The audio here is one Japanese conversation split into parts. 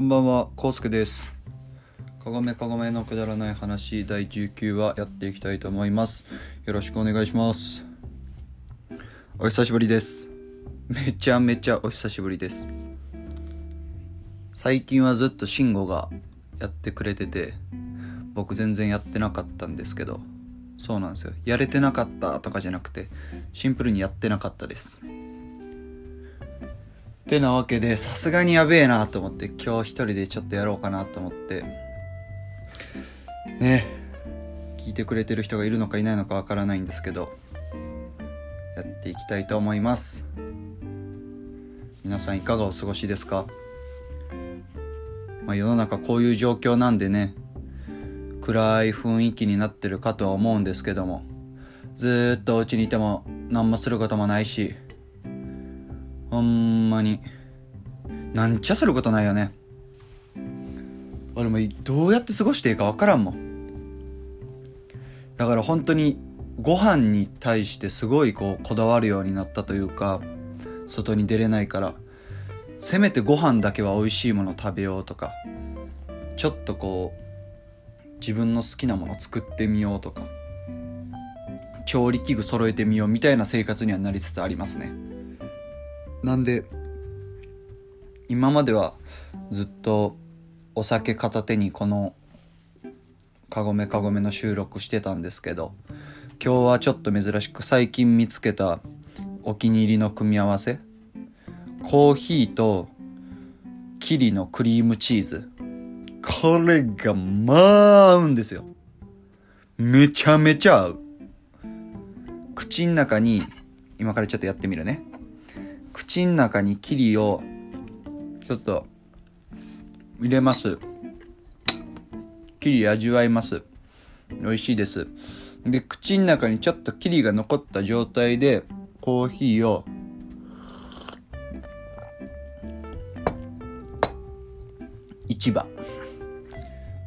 こんばんは、こうすけです。かごめかごめのくだらない話第19話やっていきたいと思います。よろしくお願いします。お久しぶりです。めちゃめちゃお久しぶりです。最近はずっと慎吾がやってくれてて、僕全然やってなかったんですけど、そうなんですよ。やれてなかったとかじゃなくて、シンプルにやってなかったです。てなわけでさすがにやべえなと思って今日一人でちょっとやろうかなと思って。ね。聞いてくれてる人がいるのかいないのかわからないんですけどやっていきたいと思います。皆さんいかがお過ごしですか？まあ世の中こういう状況なんでね暗い雰囲気になってるかとは思うんですけどもずっとお家にいても何もすることもないしほんまに。なんちゃすることないよね。俺もどうやって過ごしていいか分からんもん。だから本当にご飯に対してすごいこうこだわるようになったというか外に出れないからせめてご飯だけは美味しいもの食べようとかちょっとこう自分の好きなもの作ってみようとか調理器具揃えてみようみたいな生活にはなりつつありますね。なんで今まではずっとお酒片手にこの「かごめかごめ」の収録してたんですけど今日はちょっと珍しく最近見つけたお気に入りの組み合わせコーヒーとキリのクリームチーズ。これがまあ合うんですよ。めちゃめちゃ合う。口の中に今からちょっとやってみるね。口の中にキリをちょっと入れます。キリ味わいます。美味しいです。で口の中にちょっとキリが残った状態でコーヒーを一番。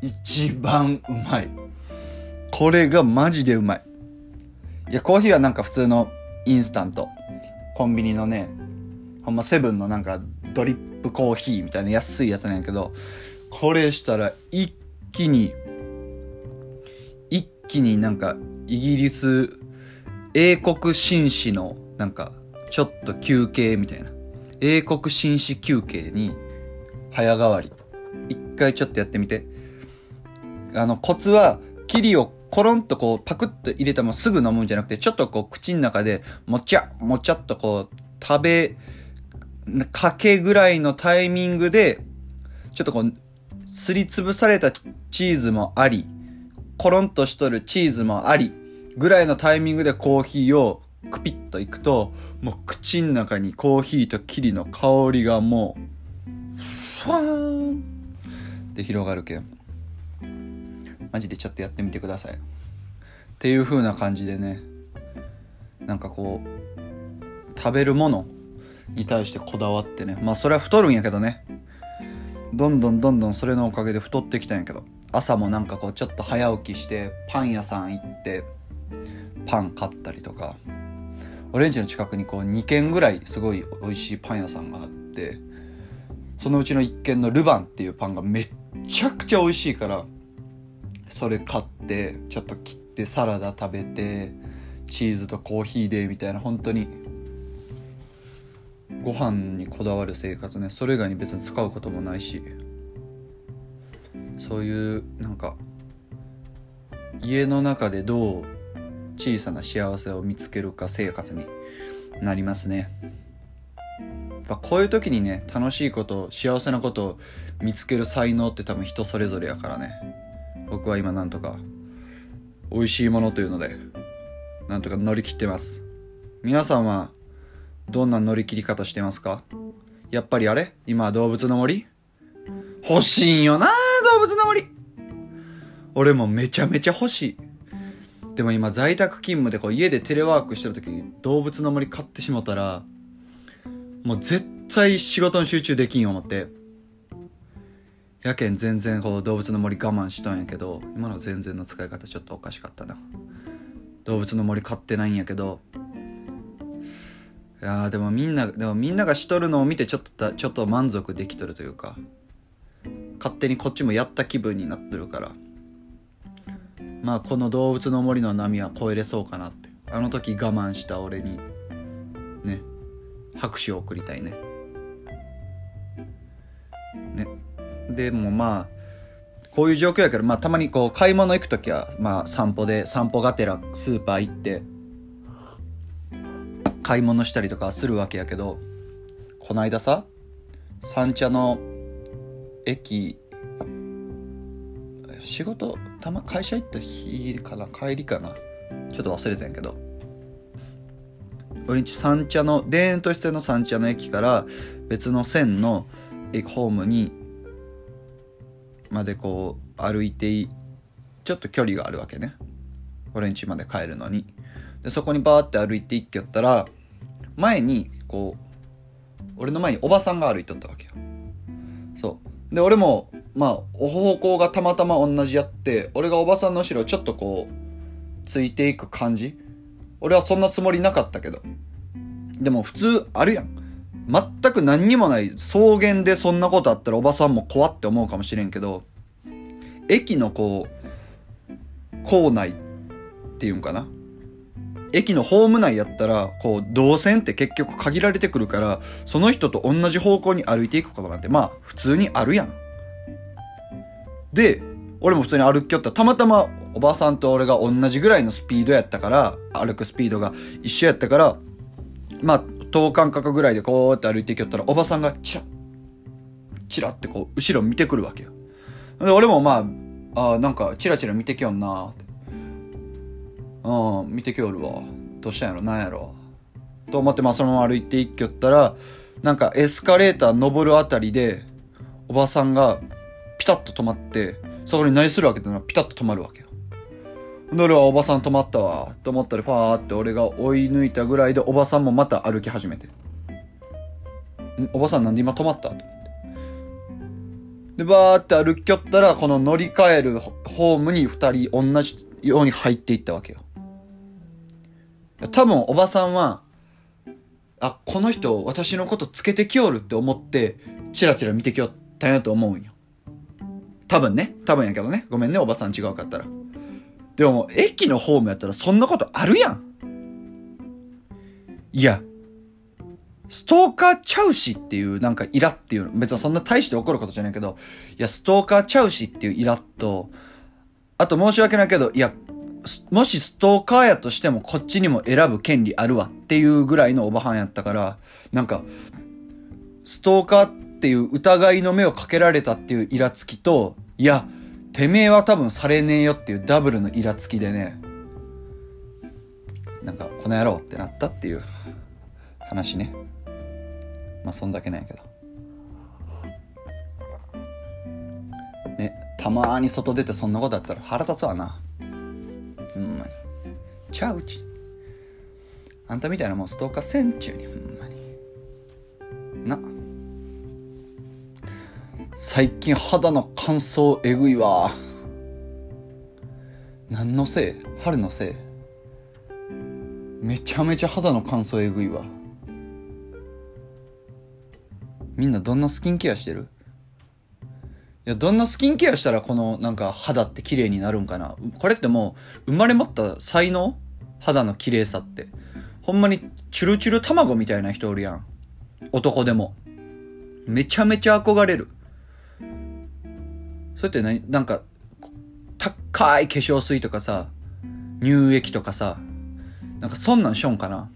一番うまい。これがマジでうまい。いやコーヒーはなんか普通のインスタント。コンビニのねほんまセブンのなんかドリップコーヒーみたいな安いやつなんやけどこれしたら一気に一気になんかイギリス英国紳士のなんかちょっと休憩みたいな。英国紳士休憩に早変わり。一回ちょっとやってみて。あのコツはキリをコロンとこうパクッと入れたまますぐ飲むんじゃなくてちょっとこう口の中でもちゃもちゃっとこう食べかけぐらいのタイミングでちょっとこうすりつぶされたチーズもありコロンとしとるチーズもありぐらいのタイミングでコーヒーをクピッといくともう口の中にコーヒーとキリの香りがもうファーンって広がるけん。マジでちょっとやってみてください。っていう風な感じでねなんかこう食べるものに対してこだわってね。まあそれは太るんやけどね。どんどんどんどんそれのおかげで太ってきたんやけど。朝もなんかこうちょっと早起きしてパン屋さん行ってパン買ったりとか。俺んちの近くにこう2軒ぐらいすごい美味しいパン屋さんがあってそのうちの1軒のルバンっていうパンがめっちゃくちゃ美味しいからそれ買ってちょっと切ってサラダ食べてチーズとコーヒーでみたいな本当にご飯にこだわる生活ね。それ以外に別に使うこともないし。そういうなんか家の中でどう小さな幸せを見つけるか生活になりますね。やっぱこういう時にね楽しいこと幸せなことを見つける才能って多分人それぞれやからね。僕は今なんとか美味しいものというのでなんとか乗り切ってます。皆さんはどんな乗り切り方してますか？やっぱりあれ？今動物の森？欲しいんよな動物の森。俺もめちゃめちゃ欲しい。でも今在宅勤務でこう家でテレワークしてる時に動物の森買ってしもたらもう絶対仕事に集中できん思って。やけん全然こう動物の森我慢しとんやけど今の全然の使い方ちょっとおかしかったな。動物の森買ってないんやけどいやでもみんなでもみんながしとるのを見てちょっとちょっと満足できとるというか勝手にこっちもやった気分になってるから。まあこの動物の森の波は越えれそうかなって。あの時我慢した俺にね拍手を送りたいね。ね。でもまあこういう状況やけど、まあ、たまにこう買い物行く時は、まあ、散歩で散歩がてらスーパー行って買い物したりとかするわけやけどこないださ三茶の駅仕事たま会社行った日かな帰りかな。ちょっと忘れたんやけど。俺んち三茶の田園都市線の三茶の駅から別の線の駅ホームにまでこう歩いてちょっと距離があるわけね。俺ん家まで帰るのに。でそこにバーって歩いていっきよったら前にこう俺の前におばさんが歩いとったわけよ。そう。で俺もまあ方向がたまたま同じやって俺がおばさんの後ろちょっとこうついていく感じ。俺はそんなつもりなかったけど。でも普通あるやん。全く何にもない草原でそんなことあったらおばさんも怖って思うかもしれんけど駅のこう構内っていうんかな。駅のホーム内やったらこう動線って結局限られてくるからその人と同じ方向に歩いていくことなんてまあ普通にあるやん。で俺も普通に歩きよったらたまたまおばさんと俺が同じぐらいのスピードやったから歩くスピードが一緒やったからまあ等間隔ぐらいでこうやって歩いていきよったらおばさんがチラッチラってこう後ろ見てくるわけよ。で俺もまああなんかチラチラ見てきよんなってうん見てきよるわ。どうしたんやろ？なんやろ？と思ってまあそのまま歩いていきよったらなんかエスカレーター登るあたりでおばさんがピタッと止まってそこに何するわけってのはピタッと止まるわけよ。で俺はおばさん止まったわ。と思ったらファーって俺が追い抜いたぐらいでおばさんもまた歩き始めておばさんなんで今止まった？と思って。でバーって歩きよったらこの乗り換えるホームに2人同じように入っていったわけよ。多分おばさんはあこの人私のことつけてきよるって思ってチラチラ見てきよったんやと思うんよ。多分ね。多分やけどね。ごめんね。おばさん違うかったら。でも駅のホームやったらそんなことあるやん。いやストーカーちゃうしっていうなんかイラっていう別にそんな大して怒ることじゃないけどいやストーカーちゃうしっていうイラと。あと申し訳ないけどいやもしストーカーやとしてもこっちにも選ぶ権利あるわっていうぐらいのおばはんやったからなんかストーカーっていう疑いの目をかけられたっていうイラつきといやてめえは多分されねえよっていうダブルのイラつきでねなんかこの野郎ってなったっていう話ね。まあそんだけなんやけど。ねたまに外出てそんなことあったら腹立つわな。ほんまに。ちゃうち。あんたみたいなもんストーカーせんちゅうに。ほんまに。な。最近肌の乾燥えぐいわ。何のせい？春のせい？めちゃめちゃ肌の乾燥えぐいわ。みんなどんなスキンケアしてる？いや、どんなスキンケアしたらこのなんか肌って綺麗になるんかな？これってもう生まれ持った才能？肌の綺麗さって。ほんまにチュルチュル卵みたいな人おるやん。男でも。めちゃめちゃ憧れる。それって何？なんか、高い化粧水とかさ、乳液とかさ、なんかそんなんしょんかな？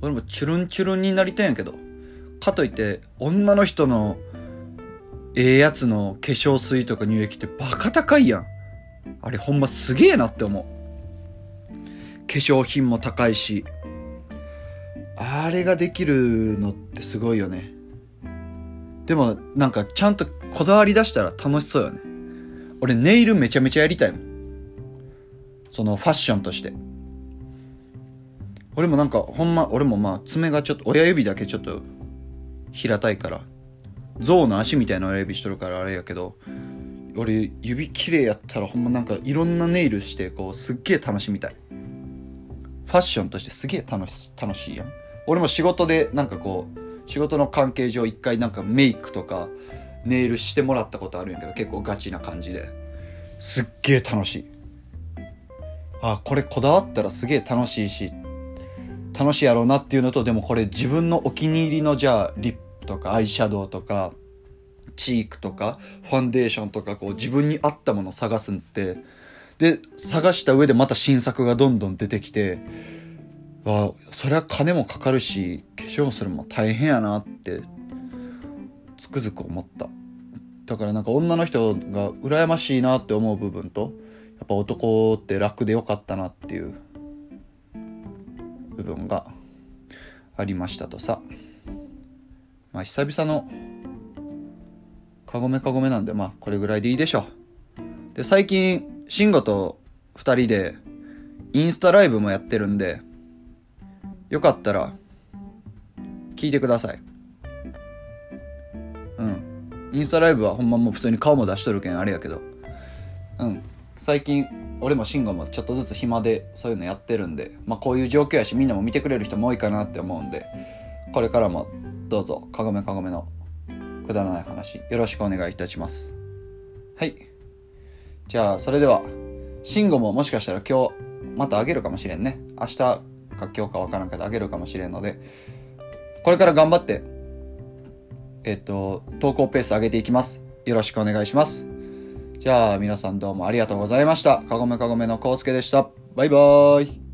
俺もチュルンチュルンになりたいんやけど。かといって女の人のええやつの化粧水とか乳液ってバカ高いやん。あれほんますげえなって思う。化粧品も高いし。あれができるのってすごいよね。でもなんかちゃんとこだわり出したら楽しそうよね。俺ネイルめちゃめちゃやりたいもん。そのファッションとして。俺もなんかほんま、俺もまあ爪がちょっと親指だけちょっと平たいから。象の足みたいな親指しとるからあれやけど俺指綺麗やったらほんまなんかいろんなネイルしてこうすっげえ楽しみたい。ファッションとしてすげえ楽し楽しいやん。俺も仕事でなんかこう仕事の関係上一回なんかメイクとかネイルしてもらったことあるんやけど結構ガチな感じで。すっげえ楽しい。あこれこだわったらすげえ楽しいし楽しいやろうなっていうのとでもこれ自分のお気に入りのじゃあリッとかアイシャドウとかチークとかファンデーションとかこう自分に合ったものを探すんって。で探した上でまた新作がどんどん出てきてあそれは金もかかるし化粧するのも大変やなってつくづく思った。だからなんか女の人が羨ましいなって思う部分とやっぱ男って楽でよかったなっていう部分がありましたとさ。まあ久々のかごめかごめなんでまあこれぐらいでいいでしょう。で最近慎吾と2人でインスタライブもやってるんでよかったら聞いてください。うん。インスタライブはほんまもう普通に顔も出しとるけんあれやけど。うん。最近俺も慎吾もちょっとずつ暇でそういうのやってるんでまあこういう状況やしみんなも見てくれる人も多いかなって思うんでこれからもどうぞかごめかごめのくだらない話よろしくお願いいたしますはいじゃあそれでは慎吾ももしかしたら今日またあげるかもしれんね明日か今日かわからんけどあげるかもしれんのでこれから頑張ってえっと投稿ペース上げていきますよろしくお願いしますじゃあ皆さんどうもありがとうございました。かごめかごめのこうすけでした。バイバーイ。